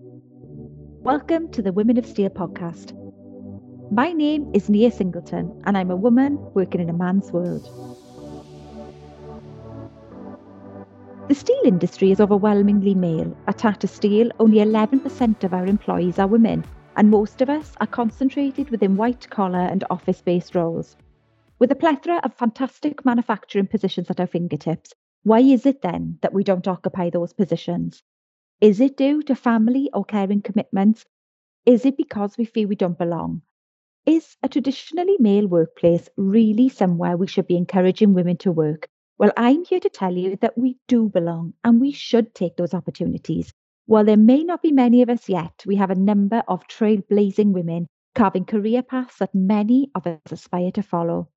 Welcome to the Women of Steel podcast. My name is Nia Singleton, and I'm a woman working in a man's world. The steel industry is overwhelmingly male. At Tata Steel, only 11% of our employees are women, and most of us are concentrated within white collar and office based roles. With a plethora of fantastic manufacturing positions at our fingertips, why is it then that we don't occupy those positions? Is it due to family or caring commitments? Is it because we feel we don't belong? Is a traditionally male workplace really somewhere we should be encouraging women to work? Well, I'm here to tell you that we do belong and we should take those opportunities. While there may not be many of us yet, we have a number of trailblazing women carving career paths that many of us aspire to follow.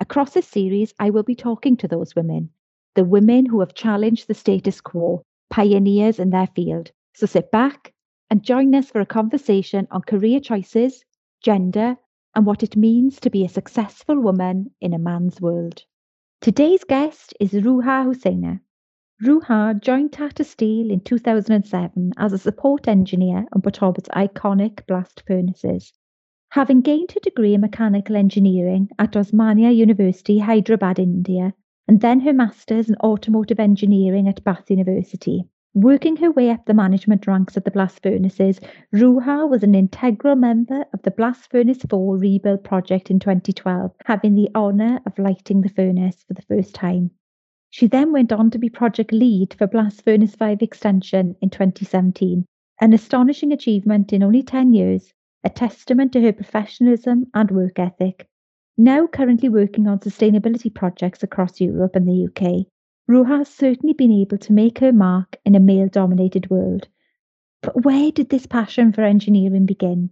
Across this series, I will be talking to those women, the women who have challenged the status quo pioneers in their field. So sit back and join us for a conversation on career choices, gender, and what it means to be a successful woman in a man's world. Today's guest is Ruha Hussaina. Ruha joined Tata Steel in 2007 as a support engineer on Port iconic blast furnaces. Having gained her degree in mechanical engineering at Osmania University, Hyderabad, India, and then her master's in automotive engineering at Bath University. Working her way up the management ranks at the blast furnaces, Ruha was an integral member of the Blast Furnace 4 rebuild project in 2012, having the honour of lighting the furnace for the first time. She then went on to be project lead for Blast Furnace 5 extension in 2017, an astonishing achievement in only 10 years, a testament to her professionalism and work ethic. Now currently working on sustainability projects across Europe and the UK, Ruha has certainly been able to make her mark in a male dominated world. But where did this passion for engineering begin?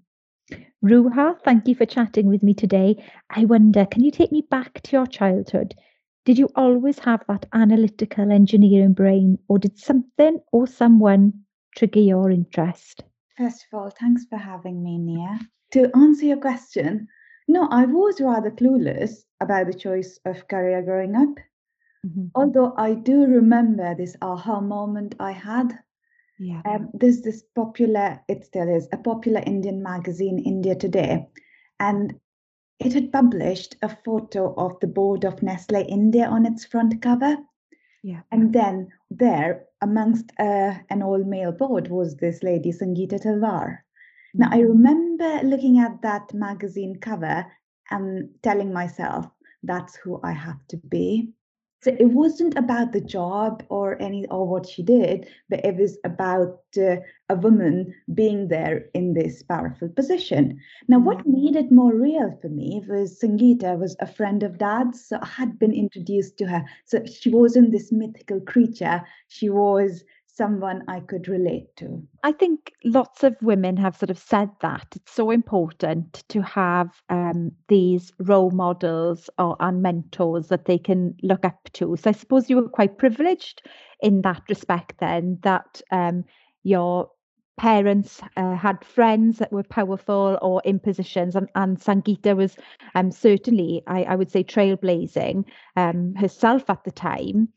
Ruha, thank you for chatting with me today. I wonder, can you take me back to your childhood? Did you always have that analytical engineering brain, or did something or someone trigger your interest? First of all, thanks for having me, Nia. To answer your question, no, I was rather clueless about the choice of career growing up. Mm-hmm. Although I do remember this aha moment I had. Yeah. Um, there's this popular, it still is, a popular Indian magazine, India Today, and it had published a photo of the board of Nestle India on its front cover. Yeah. And then there, amongst uh, an all male board, was this lady, Sangeeta Talwar. Now, I remember looking at that magazine cover and telling myself, that's who I have to be. So it wasn't about the job or any or what she did, but it was about uh, a woman being there in this powerful position. Now, what mm-hmm. made it more real for me was Sangeeta was a friend of dad's, so I had been introduced to her. So she wasn't this mythical creature; she was someone I could relate to. I think lots of women have sort of said that it's so important to have um, these role models or and mentors that they can look up to. So I suppose you were quite privileged in that respect, then that um, your parents uh, had friends that were powerful or in positions and, and Sangeeta was um, certainly I, I would say trailblazing um, herself at the time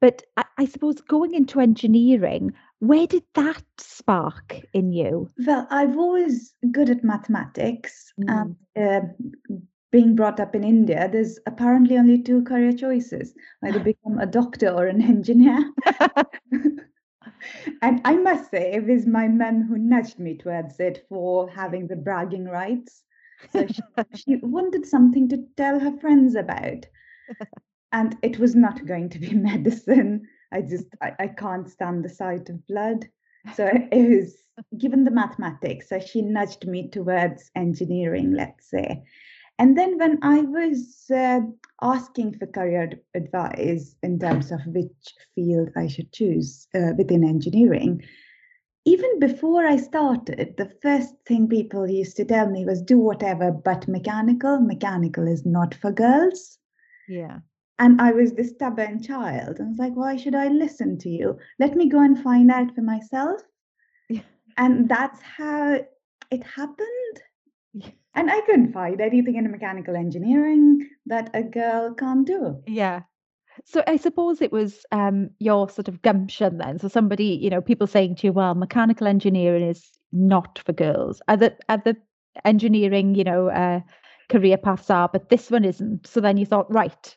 but I, suppose going into engineering, where did that spark in you? Well, I've always good at mathematics mm. and uh, being brought up in India, there's apparently only two career choices either become a doctor or an engineer. and I must say, it was my mum who nudged me towards it for having the bragging rights. So she, she wanted something to tell her friends about and it was not going to be medicine. I just I, I can't stand the sight of blood. So it was given the mathematics, so she nudged me towards engineering, let's say. And then when I was uh, asking for career advice in terms of which field I should choose uh, within engineering, even before I started, the first thing people used to tell me was do whatever but mechanical. Mechanical is not for girls. Yeah. And I was the stubborn child. And I was like, why should I listen to you? Let me go and find out for myself. Yeah. And that's how it happened. Yeah. And I couldn't find anything in mechanical engineering that a girl can't do. Yeah. So I suppose it was um, your sort of gumption then. So somebody, you know, people saying to you, "Well, mechanical engineering is not for girls." Are the are the engineering, you know, uh, career paths are, but this one isn't. So then you thought, right,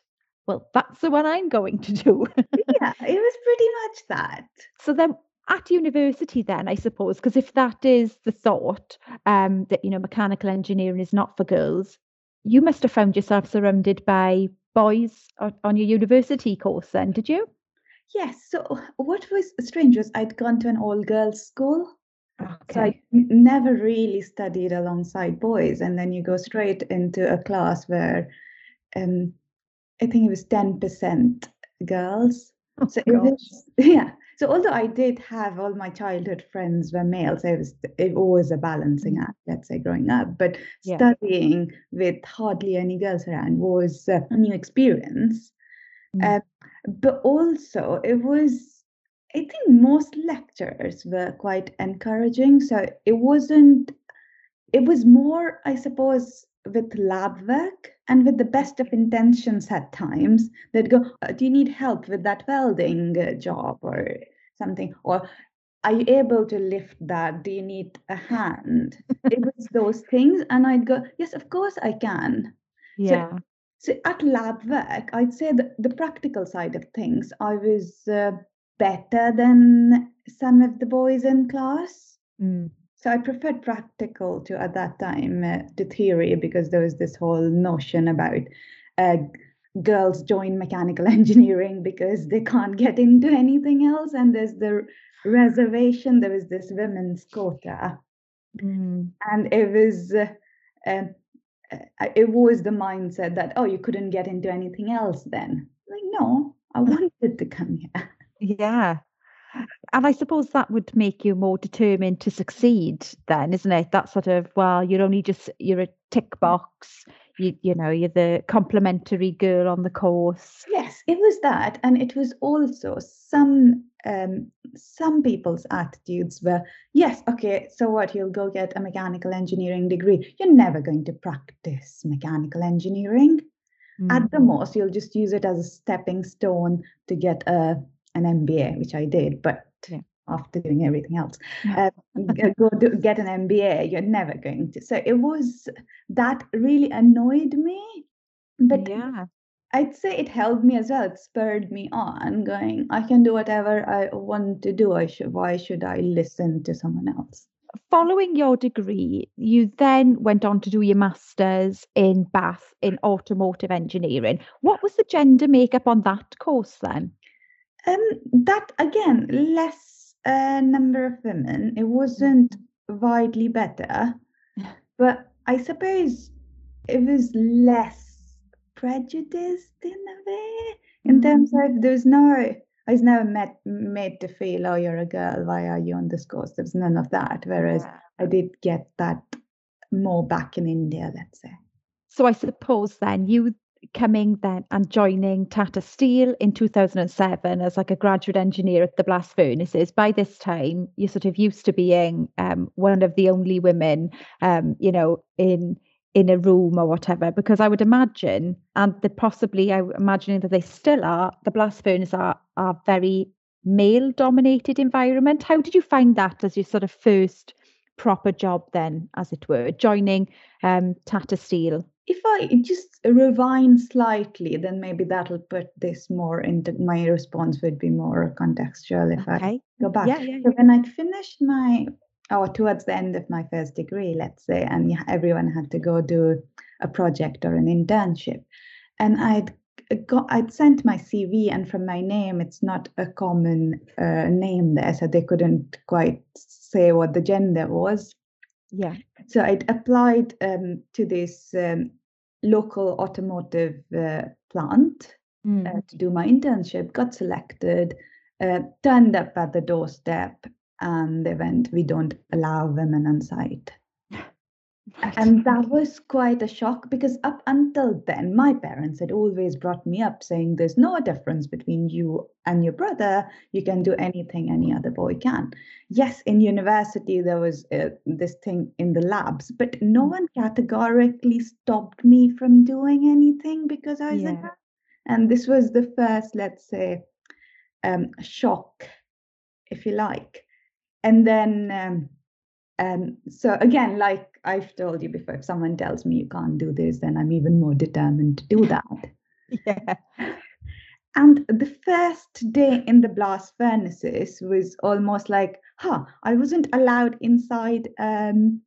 well, that's the one I'm going to do. yeah, it was pretty much that. So then at university then i suppose because if that is the thought um, that you know mechanical engineering is not for girls you must have found yourself surrounded by boys on, your university course then did you yes so what was strange was i'd gone to an all girls school okay. so i never really studied alongside boys and then you go straight into a class where um, i think it was 10% girls oh, so it was yeah so although I did have all my childhood friends were males, it was it was a balancing mm. act, let's say, growing up. But yeah. studying with hardly any girls around was a new experience. Mm. Uh, but also, it was I think most lectures were quite encouraging. So it wasn't. It was more, I suppose, with lab work and with the best of intentions at times they'd go uh, do you need help with that welding uh, job or something? Or are you able to lift that? Do you need a hand? It was those things and i'd go yes of course i can. Yeah. so, so at lab work i'd say the, the practical side of things i was uh, better than some of the boys in class. Mm. So I preferred practical to at that time uh, to theory because there was this whole notion about uh, girls join mechanical engineering because they can't get into anything else, and there's the reservation. There was this women's quota, mm. and it was. Uh, um, uh, it was the mindset that oh you couldn't get into anything else then like no i wanted to come here yeah and I suppose that would make you more determined to succeed then, isn't it? That sort of, well, you're only just, you're a tick mm. box, you, you know, you're the complimentary girl on the course. Yes, it was that. And it was also some, um, some people's attitudes were, yes, okay, so what, you'll go get a mechanical engineering degree. You're never going to practice mechanical engineering. Mm-hmm. At the mm. most, you'll just use it as a stepping stone to get a an MBA, which I did, but yeah. after doing everything else, uh, go do, get an MBA, you're never going to. So it was that really annoyed me, but yeah. I'd say it helped me as well. It spurred me on, going, I can do whatever I want to do. I should. Why should I listen to someone else? Following your degree, you then went on to do your masters in Bath in automotive engineering. What was the gender makeup on that course then? Um, that again, less uh, number of women. It wasn't widely better, but I suppose it was less prejudiced in a way. In mm. terms of there's no, I was never met, made to feel, oh, you're a girl. Why are you on this course? There was none of that. Whereas yeah. I did get that more back in India, let's say. So I suppose then you coming then and joining Tata Steel in 2007 as like a graduate engineer at the blast furnaces. By this time, you're sort of used to being um, one of the only women, um, you know, in in a room or whatever. Because I would imagine, and they possibly, I'm imagining that they still are, the blast furnaces are are very male dominated environment. How did you find that as your sort of first proper job then, as it were, joining um, Tata Steel? if I just rewind slightly, then maybe that'll put this more into my response would be more contextual if okay. I go back. Yeah, yeah, yeah. So when I'd finished my or towards the end of my first degree, let's say, and everyone had to go do a project or an internship. And I'd got I'd sent my CV, and from my name, it's not a common uh, name there, so they couldn't quite say what the gender was. Yeah. So I'd applied um, to this um, local automotive uh, plant mm. uh, to do my internship, got selected, uh, turned up at the doorstep, and they went, We don't allow women on site. And that was quite a shock because up until then, my parents had always brought me up saying there's no difference between you and your brother. You can do anything any other boy can. Yes, in university, there was uh, this thing in the labs, but no mm. one categorically stopped me from doing anything because I was yeah. like, And this was the first, let's say, um, shock, if you like. And then, um, um, so again, like I've told you before, if someone tells me you can't do this, then I'm even more determined to do that. yeah. And the first day in the blast furnaces was almost like, huh, I wasn't allowed inside um,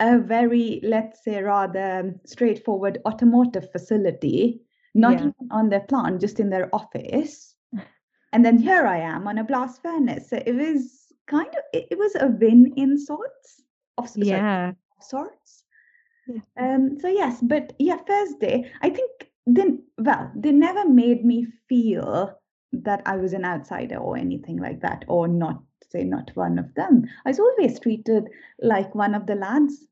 a very, let's say, rather straightforward automotive facility, not yeah. even on their plant, just in their office. And then here I am on a blast furnace. So it was kind of, it, it was a win in sorts of yeah. sorts. Yeah. Um, so yes, but yeah, first day, I think then well, they never made me feel that I was an outsider or anything like that, or not say not one of them. I was always treated like one of the lads.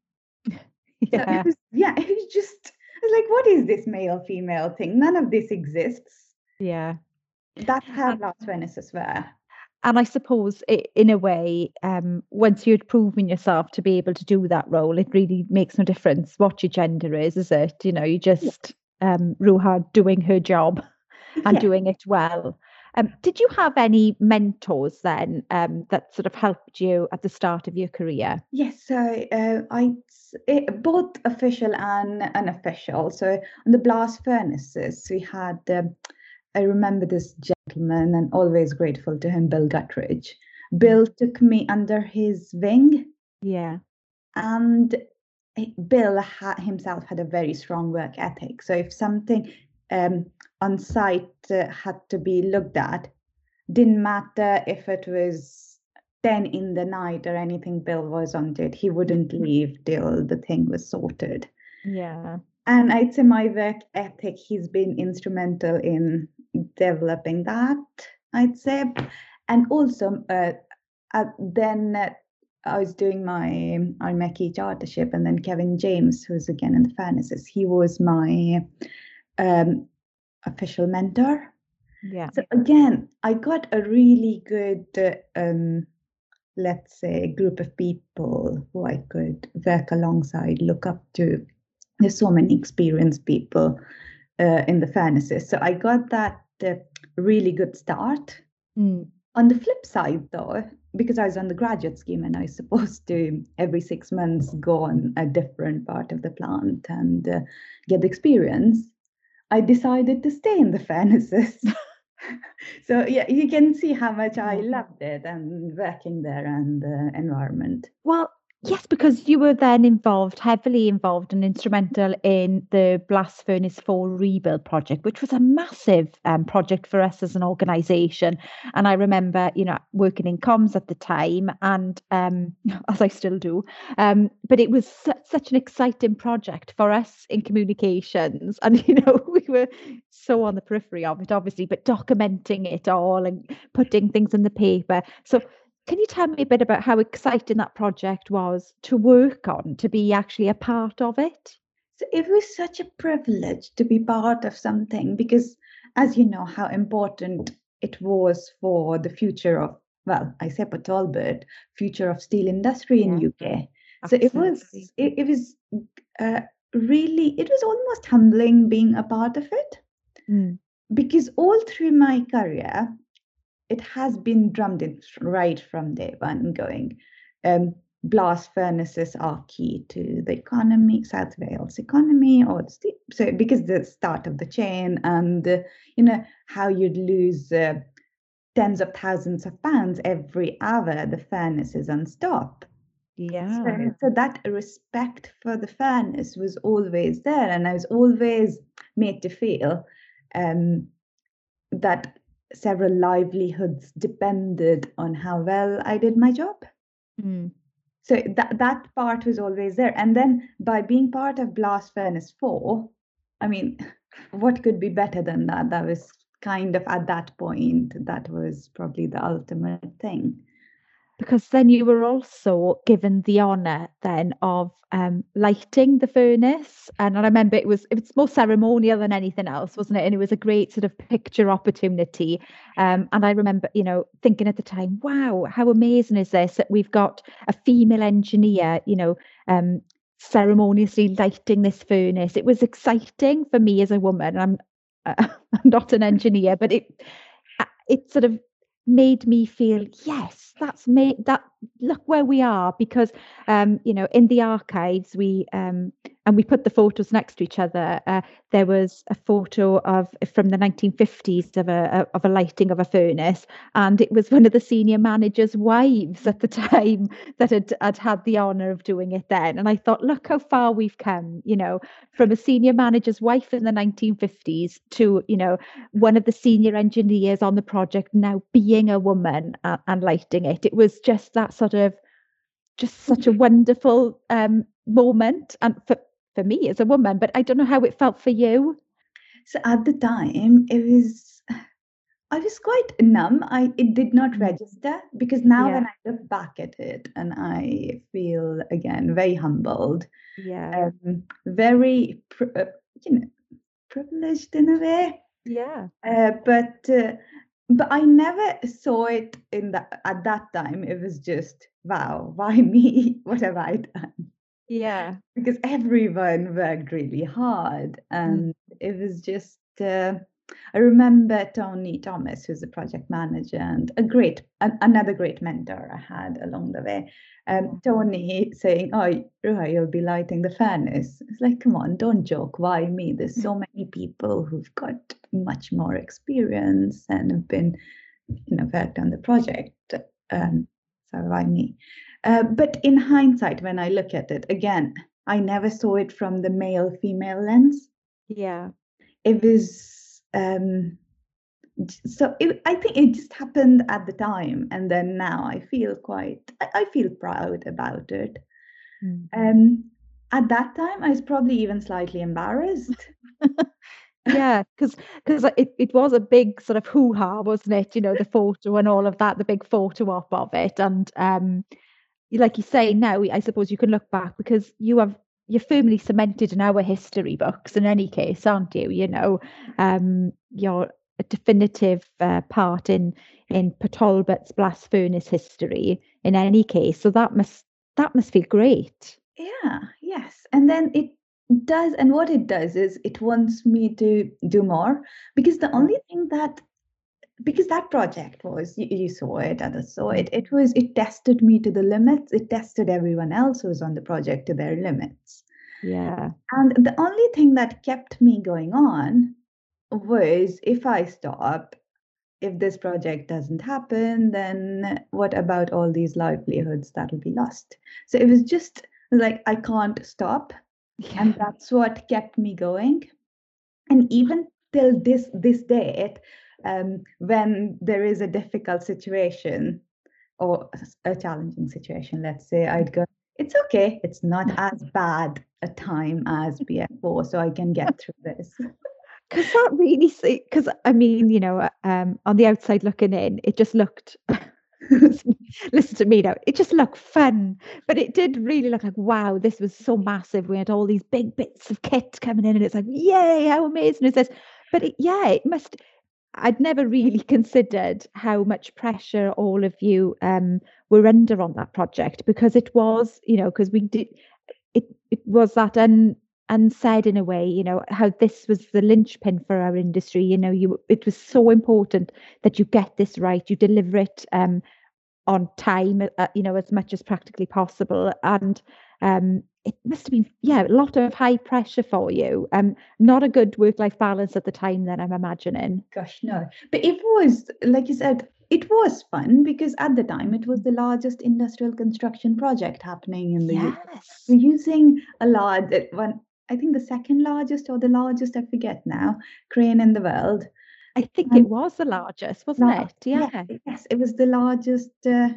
Yeah, so it was, yeah, it was just I was like, what is this male female thing? None of this exists. Yeah, that's how blast furnaces were. And I suppose, in a way, um, once you'd proven yourself to be able to do that role, it really makes no difference what your gender is, is it? You know, you just um, Ruha doing her job and yeah. doing it well. Um, did you have any mentors then um, that sort of helped you at the start of your career? Yes, so uh, I it, both official and unofficial. So on the blast furnaces, we had. Um, I remember this gentleman, and always grateful to him, Bill Guttridge. Bill took me under his wing. Yeah. And Bill ha- himself had a very strong work ethic. So if something um, on site uh, had to be looked at, didn't matter if it was 10 in the night or anything, Bill was on it. He wouldn't leave till the thing was sorted. Yeah. And I'd say my work ethic, he's been instrumental in developing that, I'd say. And also, uh, uh, then uh, I was doing my IMechE chartership, and then Kevin James, who's again in the furnaces, he was my um, official mentor. Yeah. So again, I got a really good, um, let's say, group of people who I could work alongside, look up to. There's so many experienced people uh, in the furnaces, so I got that uh, really good start. Mm. On the flip side, though, because I was on the graduate scheme and I was supposed to every six months go on a different part of the plant and uh, get experience, I decided to stay in the furnaces. so yeah, you can see how much I loved it and working there and the environment. Well, Yes, because you were then involved, heavily involved and instrumental in the Blast Furnace 4 rebuild project, which was a massive um, project for us as an organisation. And I remember, you know, working in comms at the time, and um, as I still do. Um, but it was su- such an exciting project for us in communications. And, you know, we were so on the periphery of it, obviously, but documenting it all and putting things in the paper. So can you tell me a bit about how exciting that project was to work on, to be actually a part of it? So it was such a privilege to be part of something because, as you know, how important it was for the future of, well, I say Port Talbot, future of steel industry in yeah. UK. Absolutely. So it was, it, it was uh, really, it was almost humbling being a part of it. Mm. Because all through my career, it has been drummed in right from day one going. Um, blast furnaces are key to the economy, South Wales economy, or so because the start of the chain, and uh, you know how you'd lose uh, tens of thousands of pounds every hour the furnace is on stop. Yeah. So, so that respect for the furnace was always there, and I was always made to feel um, that several livelihoods depended on how well I did my job. Mm. So that that part was always there. And then by being part of Blast Furnace 4, I mean, what could be better than that? That was kind of at that point, that was probably the ultimate thing because then you were also given the honour then of um, lighting the furnace, and I remember it was it was more ceremonial than anything else, wasn't it? And it was a great sort of picture opportunity. Um, and I remember, you know, thinking at the time, wow, how amazing is this that we've got a female engineer, you know, um, ceremoniously lighting this furnace. It was exciting for me as a woman. I'm uh, I'm not an engineer, but it uh, it sort of made me feel yes that's me that look where we are because um you know in the archives we um and we put the photos next to each other. Uh, there was a photo of from the 1950s of a of a lighting of a furnace, and it was one of the senior managers' wives at the time that had had had the honour of doing it then. And I thought, look how far we've come, you know, from a senior manager's wife in the 1950s to you know one of the senior engineers on the project now being a woman and, and lighting it. It was just that sort of just such a wonderful um, moment and for for me as a woman, but I don't know how it felt for you. So at the time, it was I was quite numb. I it did not mm. register because now yeah. when I look back at it and I feel again very humbled. Yeah. Um, very uh, you know privileged in a way. Yeah. Uh, but uh, but I never saw it in that at that time. It was just wow, why me? what have I done? Yeah. Because everyone worked really hard. Mm. And mm. it was just, uh, I remember Tony Thomas, who's a project manager and a great, another great mentor I had along the way. Um, Tony saying, Oh, Ruha, you'll be lighting the furnace. It's like, come on, don't joke. Why me? There's so many people who've got much more experience and have been, you know, worked on the project. Um, so why me? Uh, but in hindsight, when I look at it again, I never saw it from the male female lens. Yeah. It was, um, so it, I think it just happened at the time. And then now I feel quite, I, I feel proud about it. Mm-hmm. Um, at that time, I was probably even slightly embarrassed. yeah because because it, it was a big sort of hoo-ha wasn't it you know the photo and all of that the big photo op of it and um like you say now, I suppose you can look back because you have you're firmly cemented in our history books in any case, aren't you? You know, um, you're a definitive uh, part in in Talbot's blast furnace history in any case. So that must that must feel great. Yeah, yes. And then it does and what it does is it wants me to do more because the mm-hmm. only thing that because that project was you, you, saw it others saw it it was it tested me to the limits. It tested everyone else who was on the project to their limits. Yeah. And the only thing that kept me going on was if i stop if this project doesn't happen then what about all these livelihoods that'll be lost? So it was just like i can't stop. And that's what kept me going and even till this this date um, when there is a difficult situation or a challenging situation, let's say, I'd go, it's okay. It's not as bad a time as BF4, so I can get through this. Because that really, because I mean, you know, um, on the outside looking in, it just looked. listen to me now. It just looked fun, but it did really look like wow. This was so massive. We had all these big bits of kit coming in, and it's like, yay! How amazing is this? But it, yeah, it must. I'd never really considered how much pressure all of you um, were under on that project because it was, you know, because we did it. It was that un, unsaid in a way, you know, how this was the linchpin for our industry. You know, you it was so important that you get this right, you deliver it um, on time, uh, you know, as much as practically possible, and um, it must have been yeah a lot of high pressure for you um not a good work life balance at the time then i'm imagining gosh no but it was like you said it was fun because at the time it was the largest industrial construction project happening in the yes. US. We're using a large one I think the second largest or the largest I forget now crane in the world I think um, it was the largest, wasn't it? Yeah. yeah. Yes, it was the largest uh,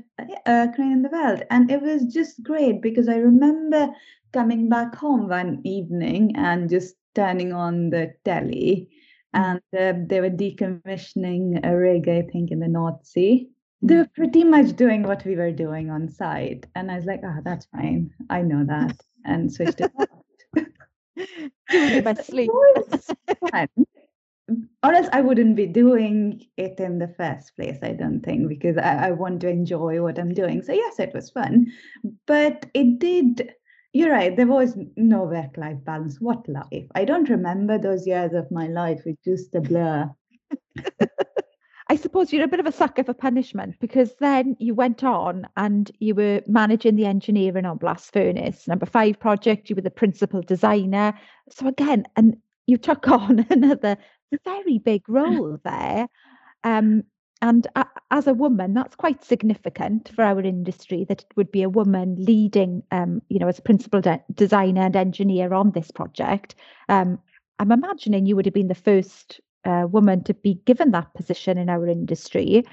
uh, crane in the world. And it was just great because I remember coming back home one evening and just turning on the telly. Mm. And uh, they were decommissioning a rig, I think, in the North Sea. They mm. were pretty much doing what we were doing on site. And I was like, oh, that's fine. I know that. And switched it off. My sleep. or else I wouldn't be doing it in the first place, I don't think, because I, I want to enjoy what I'm doing. So, yes, it was fun, but it did you're right. There was no work life balance. What life? I don't remember those years of my life. It's just a blur. I suppose you're a bit of a sucker for punishment because then you went on and you were managing the engineering on blast furnace number five project. You were the principal designer. So again, and you took on another very big role there. Um, and as a woman, that's quite significant for our industry that it would be a woman leading, um, you know, as principal de- designer and engineer on this project. Um, I'm imagining you would have been the first uh, woman to be given that position in our industry.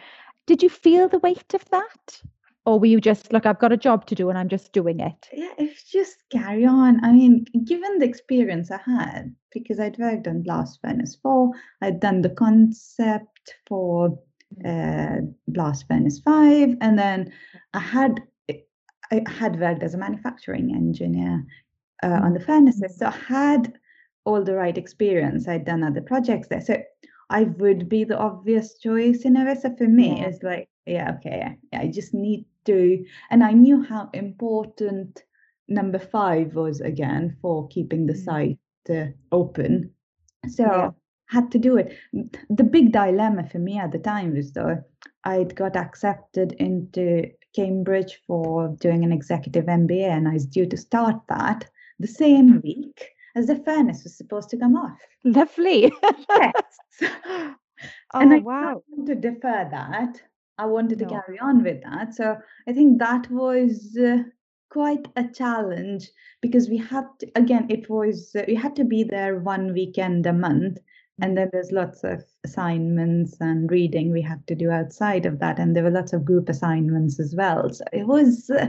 Did you feel the weight of that? Or were you just like, I've got a job to do and I'm just doing it? Yeah, it's just carry on. I mean, given the experience I had, because I'd worked on Blast Furnace 4, I'd done the concept for uh, Blast Furnace 5, and then I had I had worked as a manufacturing engineer uh, on the furnaces, so I had all the right experience. I'd done other projects there, so I would be the obvious choice in a way. So for me, yeah. it's like, yeah, okay, yeah, I just need to, and I knew how important number five was again for keeping the mm. site uh, open. So yeah had to do it. The big dilemma for me at the time was though I'd got accepted into Cambridge for doing an executive MBA, and I was due to start that the same week as the furnace was supposed to come off. Lovely. yes. oh, and I wow. to defer that. I wanted to no. carry on with that. So I think that was uh, quite a challenge because we had to, again, it was, uh, we had to be there one weekend a month and then there's lots of assignments and reading we have to do outside of that and there were lots of group assignments as well so it was uh,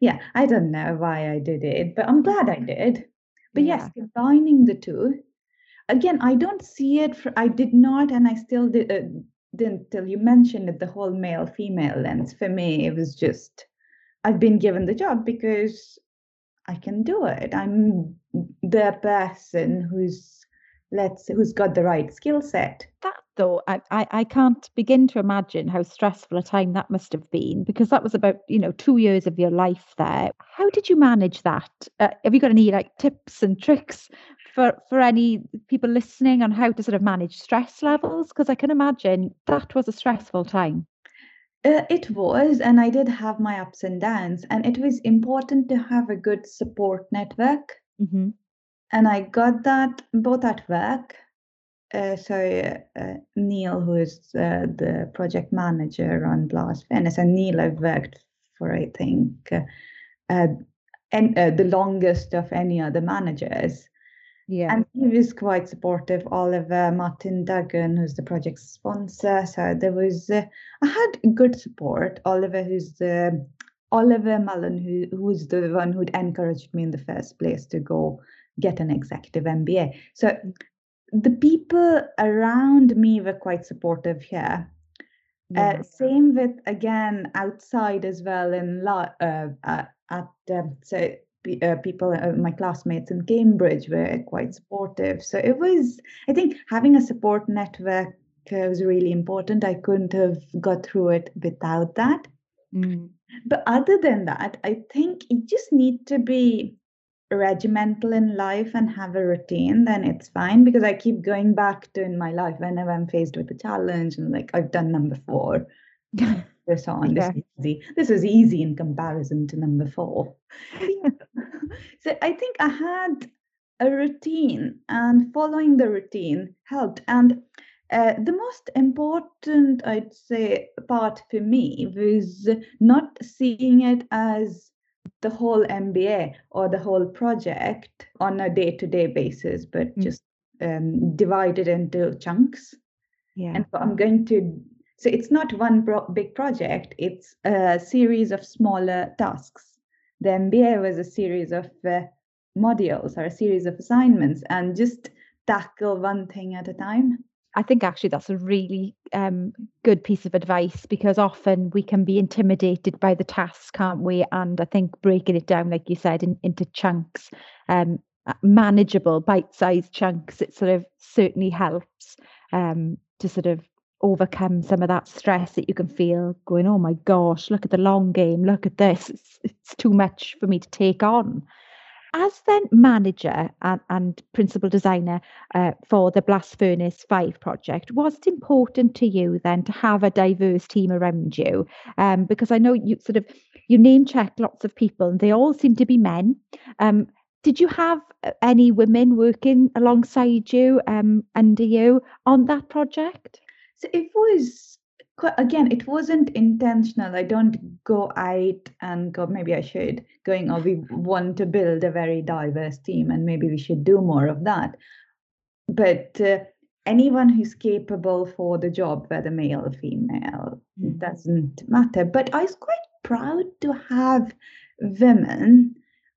yeah i don't know why i did it but i'm glad i did but yeah. yes combining the two again i don't see it for, i did not and i still did, uh, didn't till you mentioned it the whole male female lens. For me it was just i've been given the job because i can do it. I'm the person who's let's who's got the right skill set though I, I, I can't begin to imagine how stressful a time that must have been because that was about you know two years of your life there how did you manage that uh, have you got any like tips and tricks for for any people listening on how to sort of manage stress levels because i can imagine that was a stressful time uh, it was, and I did have my ups and downs, and it was important to have a good support network. Mm-hmm and I got that both at work. Uh, so uh, Neil, who is uh, the project manager on Blast Furnace, and Neil I've worked for, I think, uh, uh, and uh, the longest of any other managers. Yeah. And he was quite supportive. Oliver Martin Duggan, who's the project sponsor. So there was, I had good support. Oliver, who's the Oliver Mullen, who who's the one who'd encouraged me in the first place to go get an executive MBA. So the people around me were quite supportive here. Uh, same with again outside as well in la- uh, uh, at um, so uh, people uh, my classmates in Cambridge were quite supportive. So it was I think having a support network was really important. I couldn't have got through it without that. Mm. But other than that, I think you just need to be regimental in life and have a routine, then it's fine because I keep going back to in my life whenever I'm faced with a challenge and like I've done number four. this on yeah. this is easy. This is easy in comparison to number four. so I think I had a routine and following the routine helped. And uh, the most important, I'd say, part for me was not seeing it as the whole MBA or the whole project on a day to day basis, but mm. just um, divided into chunks. Yeah. And so I'm going to, so it's not one pro- big project, it's a series of smaller tasks. The MBA was a series of uh, modules or a series of assignments and just tackle one thing at a time. I think actually that's a really um, good piece of advice because often we can be intimidated by the tasks, can't we? And I think breaking it down, like you said, in, into chunks, um, uh, manageable, bite-sized chunks, it sort of certainly helps um, to sort of overcome some of that stress that you can feel going, oh my gosh, look at the long game, look at this, it's, it's too much for me to take on. As then manager and, and principal designer uh, for the Blast Furnace 5 project, was it important to you then to have a diverse team around you? Um, because I know you sort of you name check lots of people and they all seem to be men. Um, did you have uh, any women working alongside you, um, under you on that project? So it was again it wasn't intentional. I don't go out and go maybe i should going oh we want to build a very diverse team and maybe we should do more of that. But uh, anyone who's capable for the job whether male or female mm. doesn't matter. But i was quite proud to have women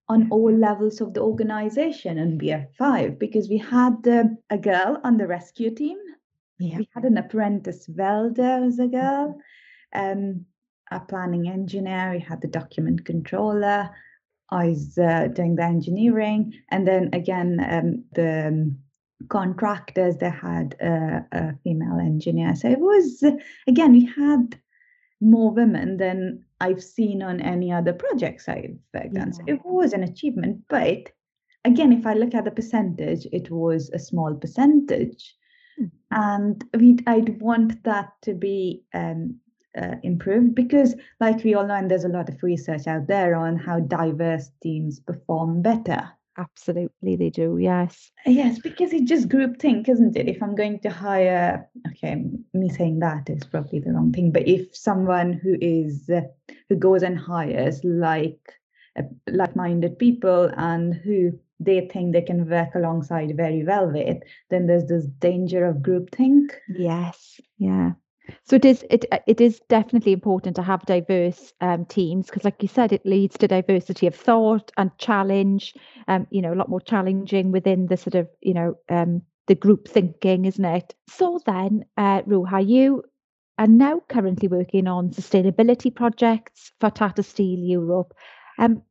on all levels of the organization and bf5 because we had uh, a girl on the rescue team yeah. We had an apprentice welder as a mm-hmm. girl, um, a planning engineer, we had the document controller. I was uh, doing the engineering, and then again um, the um, contractors they had a, a, female engineer. So it was again we had more women than I've seen on any other projects I've done. Yeah. So it was an achievement, but again, if I look at the percentage, it was a small percentage and we I'd want that to be um, uh, improved because, like we all know, and there's a lot of research out there on how diverse teams perform better. Absolutely, they do. Yes. Yes, because it's just group think, isn't it? If I'm going to hire, okay, me saying that is probably the wrong thing, but if someone who is uh, who goes and hires like uh, like-minded people and who they think they can work alongside very well with, then there's this danger of groupthink. Yes, yeah. So it is it it is definitely important to have diverse um, teams because, like you said, it leads to diversity of thought and challenge. Um, you know, a lot more challenging within the sort of you know um, the group thinking, isn't it? So then, uh, Ruha, you are now currently working on sustainability projects for Tata Steel Europe. Um,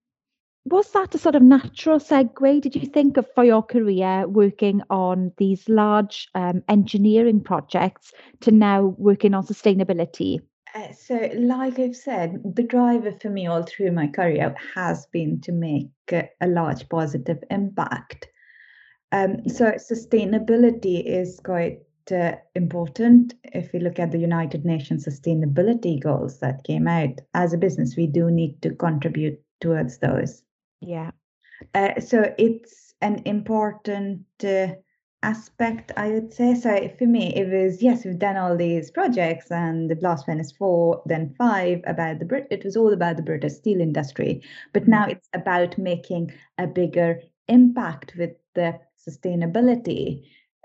was that a sort of natural segue, did you think, of for your career working on these large um, engineering projects to now working on sustainability? Uh, so, like I've said, the driver for me all through my career has been to make a large positive impact. Um, so, sustainability is quite uh, important. If we look at the United Nations sustainability goals that came out, as a business, we do need to contribute towards those. Yeah. Uh, so it's an important uh, aspect, I would say. So for me, it was yes, we've done all these projects, and the blast furnace four, then five about the Brit. It was all about the British steel industry, but mm-hmm. now it's about making a bigger impact with the sustainability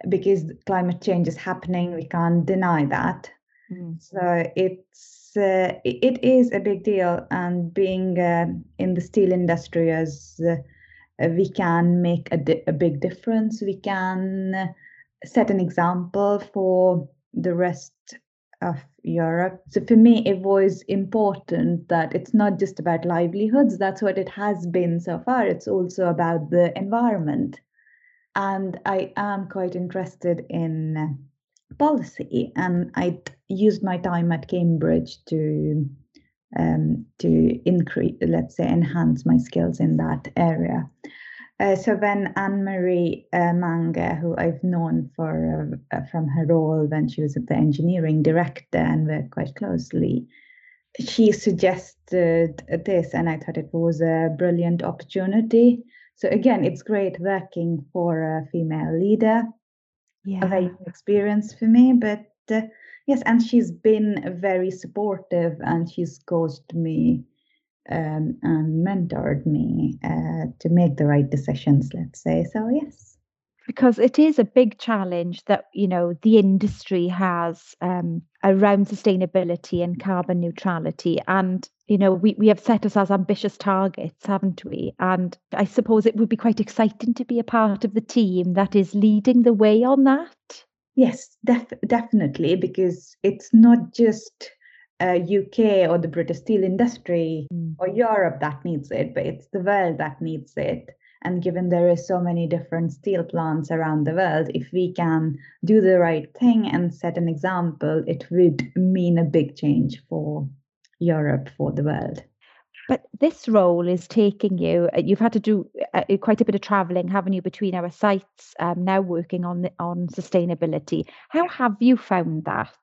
because climate change is happening. We can't deny that. Mm-hmm. So it's uh, it is a big deal, and being uh, in the steel industry, as uh, we can make a, di- a big difference. We can set an example for the rest of Europe. So for me, it was important that it's not just about livelihoods. That's what it has been so far. It's also about the environment. And I am quite interested in policy, and I used my time at Cambridge to um, to increase, let's say, enhance my skills in that area. Uh, so when Anne Marie uh, Mange, who I've known for uh, from her role when she was the engineering director and worked quite closely, she suggested this, and I thought it was a brilliant opportunity. So again, it's great working for a female leader yeah. a very experience for me. But uh, yes, and she's been very supportive and she's coached me um, and mentored me uh, to make the right decisions, let's say. So, yes because it is a big challenge that you know the industry has um, around sustainability and carbon neutrality and you know we, we have set us as ambitious targets haven't we and i suppose it would be quite exciting to be a part of the team that is leading the way on that yes def- definitely because it's not just uh, UK or the British steel industry mm. or Europe that needs it, but it's the world that needs it. And given there is so many different steel plants around the world, if we can do the right thing and set an example, it would mean a big change for Europe, for the world. But this role is taking you. Uh, you've had to do uh, uh, quite a bit of travelling, haven't you, between our sites? Um, now working on the, on sustainability. How have you found that?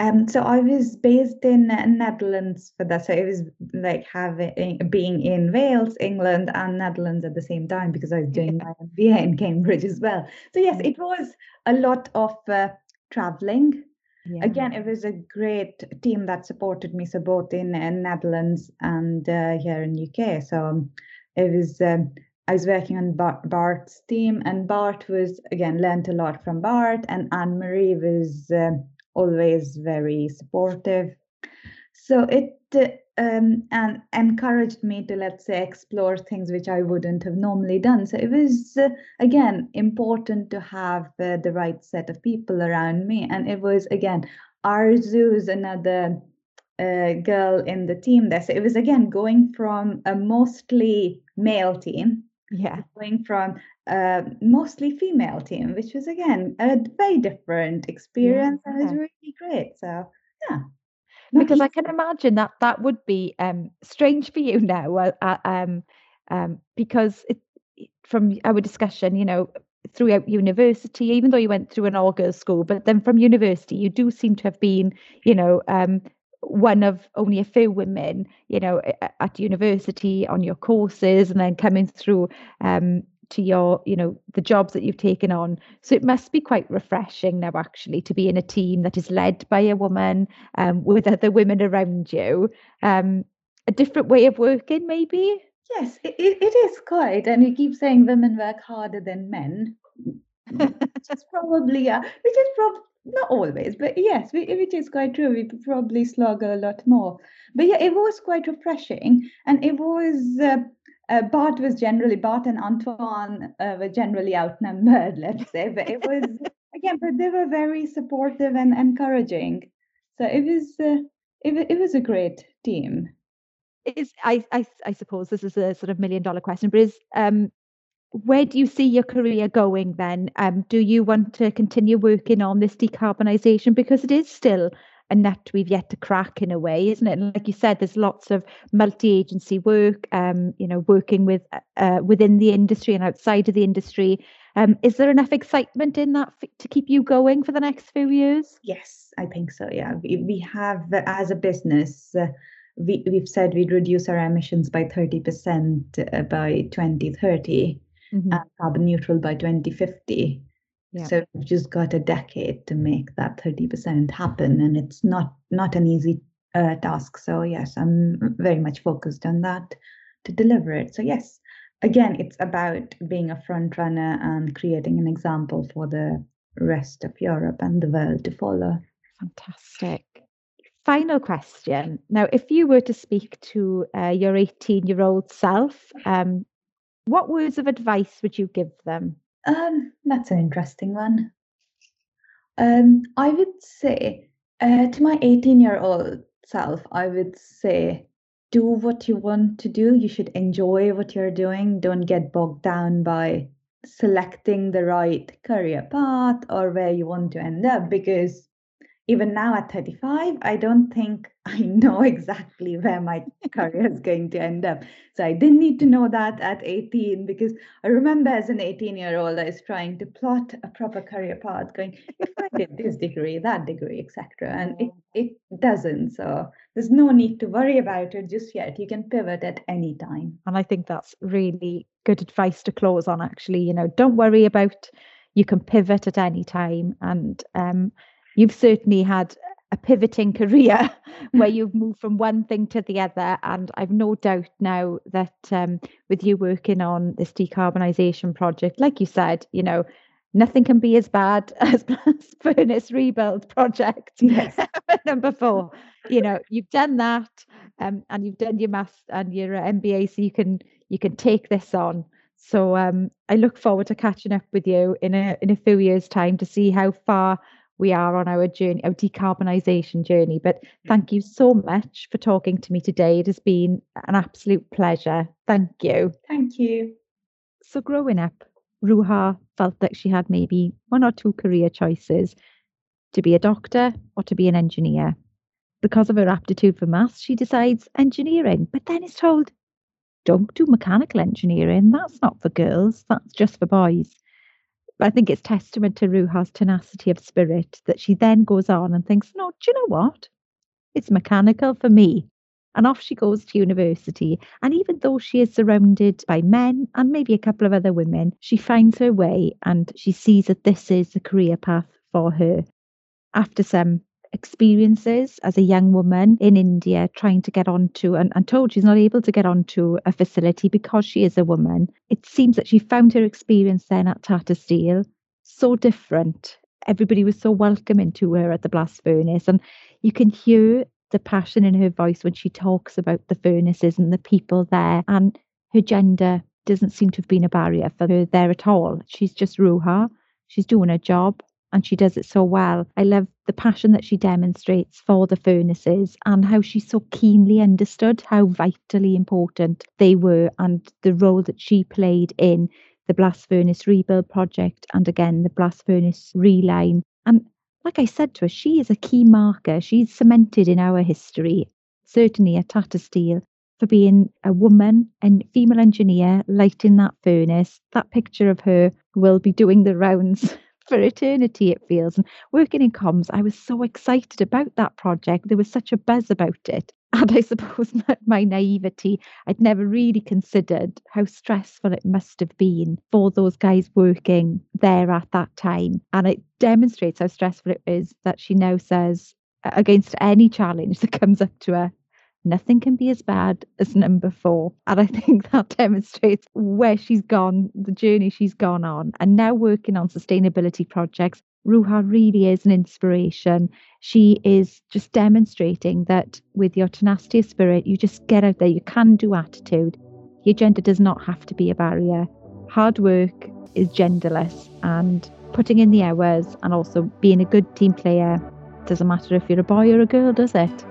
Um, so I was based in Netherlands for that. So it was like having being in Wales, England, and Netherlands at the same time because I was doing my MBA in Cambridge as well. So yes, it was a lot of uh, traveling. Yeah. Again, it was a great team that supported me. So both in, in Netherlands and uh, here in UK. So um, it was. Um, I was working on Bart's team, and Bart was again learned a lot from Bart, and Anne Marie was um, always very supportive. So it um, and encouraged me to let's say explore things which I wouldn't have normally done. So it was uh, again important to have uh, the right set of people around me, and it was again Arzu's another uh, girl in the team there. So it was again going from a mostly male team yeah. going from a mostly female team which was again a very different experience yeah. and it was really great. So yeah. Because I can imagine that that would be um, strange for you now, uh, uh, um, um, because it, from our discussion, you know, throughout university, even though you went through an all girls school, but then from university, you do seem to have been, you know, um, one of only a few women, you know, at university on your courses and then coming through um, to your, you know, the jobs that you've taken on. So it must be quite refreshing now, actually, to be in a team that is led by a woman um, with other women around you. Um, a different way of working, maybe? Yes, it, it is quite. And you keep saying women work harder than men. which is probably, uh, which is probably not always, but yes, which is quite true. We probably slog a lot more. But yeah, it was quite refreshing. And it was, uh, uh, Bart was generally, Bart and Antoine uh, were generally outnumbered, let's say. But it was, again, but they were very supportive and encouraging. So it was, uh, it, it was a great team. Is I, I I suppose this is a sort of million dollar question, but is um where do you see your career going then? Um, do you want to continue working on this decarbonisation? Because it is still a nut we've yet to crack in a way, isn't it? And like you said, there's lots of multi-agency work, um, you know, working with uh, uh within the industry and outside of the industry. Um, is there enough excitement in that f- to keep you going for the next few years? Yes, I think so. Yeah, we, we have as a business. Uh, we, we've said we'd reduce our emissions by 30% uh, by 2030 mm-hmm. and carbon neutral by 2050. Yeah. So we've just got a decade to make that 30% happen, and it's not not an easy uh, task. So yes, I'm very much focused on that to deliver it. So yes, again, it's about being a front runner and creating an example for the rest of Europe and the world to follow. Fantastic. Final question. Now, if you were to speak to uh, your 18 year old self, um, what words of advice would you give them? Um, that's an interesting one. Um, I would say uh, to my 18 year old self, I would say do what you want to do. You should enjoy what you're doing. Don't get bogged down by selecting the right career path or where you want to end up because even now at 35, I don't think I know exactly where my career is going to end up. So I didn't need to know that at 18 because I remember as an 18 year old, I was trying to plot a proper career path, going, if I did this degree, that degree, etc. And it, it doesn't. So there's no need to worry about it just yet. You can pivot at any time. And I think that's really good advice to close on, actually. You know, don't worry about you can pivot at any time and um, you've certainly had a pivoting career where you've moved from one thing to the other. And I've no doubt now that um, with you working on this decarbonisation project, like you said, you know, nothing can be as bad as furnace rebuild project yes. number four. You know, you've done that, um, and you've done your maths and your uh, MBA, so you can you can take this on. So um, I look forward to catching up with you in a in a few years' time to see how far we are on our journey, our decarbonisation journey. But thank you so much for talking to me today. It has been an absolute pleasure. Thank you. Thank you. So, growing up, Ruha felt that she had maybe one or two career choices to be a doctor or to be an engineer. because of her aptitude for maths, she decides engineering, but then is told, don't do mechanical engineering. That's not for girls, that's just for boys. I think it's testament to Ruha's tenacity of spirit that she then goes on and thinks, no, do you know what? It's mechanical for me. And off she goes to university. And even though she is surrounded by men and maybe a couple of other women, she finds her way and she sees that this is the career path for her. After some experiences as a young woman in India trying to get onto and, and told she's not able to get onto a facility because she is a woman. It seems that she found her experience then at Tata Steel so different. Everybody was so welcoming to her at the blast furnace, and you can hear the passion in her voice when she talks about the furnaces and the people there. And her gender doesn't seem to have been a barrier for her there at all. She's just Ruha. She's doing her job and she does it so well. I love the passion that she demonstrates for the furnaces and how she so keenly understood how vitally important they were and the role that she played in the blast furnace rebuild project and again the blast furnace reline. And like I said to her, she is a key marker. She's cemented in our history, certainly at Steel, for being a woman and female engineer lighting that furnace. That picture of her will be doing the rounds for eternity, it feels. And working in comms, I was so excited about that project. There was such a buzz about it. And I suppose my naivety, I'd never really considered how stressful it must have been for those guys working there at that time. And it demonstrates how stressful it is that she now says, against any challenge that comes up to her, nothing can be as bad as number four. And I think that demonstrates where she's gone, the journey she's gone on, and now working on sustainability projects. Ruha really is an inspiration. She is just demonstrating that with your tenacity of spirit, you just get out there, you can do attitude. Your gender does not have to be a barrier. Hard work is genderless, and putting in the hours and also being a good team player doesn't matter if you're a boy or a girl, does it?